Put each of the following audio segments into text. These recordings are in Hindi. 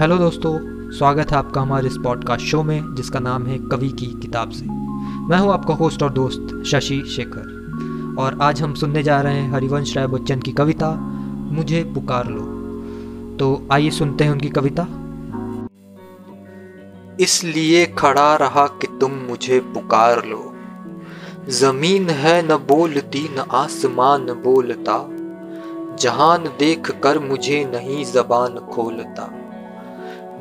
हेलो दोस्तों, स्वागत है आपका हमारे इस पॉडकास्ट शो में, जिसका नाम है कवि की किताब से। मैं हूँ आपका होस्ट और दोस्त शशि शेखर। और आज हम सुनने जा रहे हैं हरिवंश राय बच्चन की कविता, मुझे पुकार लो। तो आइए सुनते हैं उनकी कविता। इसलिए खड़ा रहा कि तुम मुझे पुकार लो। ज़मीन है न बोलती, न आसमान बोलता। जहान देख कर मुझे नहीं जबान खोलता।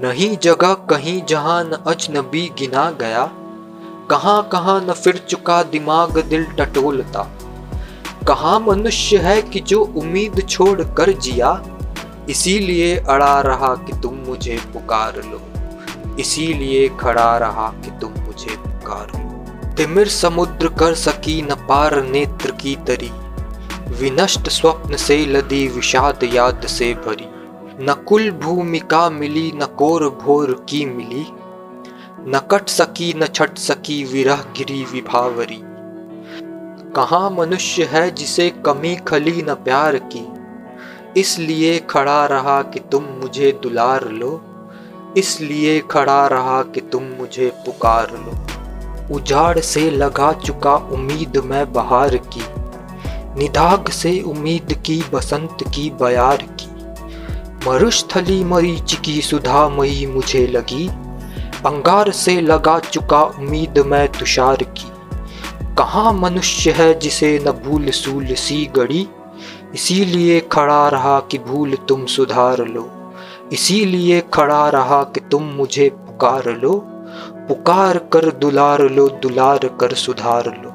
नहीं जगह कहीं जहाँ न अजनबी गिना गया, कहाँ कहाँ न फिर चुका दिमाग दिल टटोलता। कहाँ मनुष्य है कि जो उम्मीद छोड़ कर जिया, इसीलिए अड़ा रहा कि तुम मुझे पुकार लो। इसीलिए खड़ा रहा कि तुम मुझे पुकार लो। तिमिर समुद्र कर सकी न पार नेत्र की तरी, विनष्ट स्वप्न से लदी विषाद याद से भरी। न कुल भूमिका मिली, न कोर भोर की मिली। न कट सकी, न छट सकी विरह गिरी विभावरी। कहाँ मनुष्य है जिसे कमी खली न प्यार की? इसलिए खड़ा रहा कि तुम मुझे दुलार लो। इसलिए खड़ा रहा कि तुम मुझे पुकार लो। उजाड़ से लगा चुका उम्मीद मैं बहार की। निदाग से उम्मीद की, बसंत की बयार की मरुस्थली मरीच की सुधा मई मुझे लगी। अंगार से लगा चुका उम्मीद मैं तुषार की। कहाँ मनुष्य है जिसे न भूल सूल सी गड़ी? इसीलिए खड़ा रहा कि भूल तुम सुधार लो। इसीलिए खड़ा रहा कि तुम मुझे पुकार लो। पुकार कर दुलार लो, दुलार कर सुधार लो।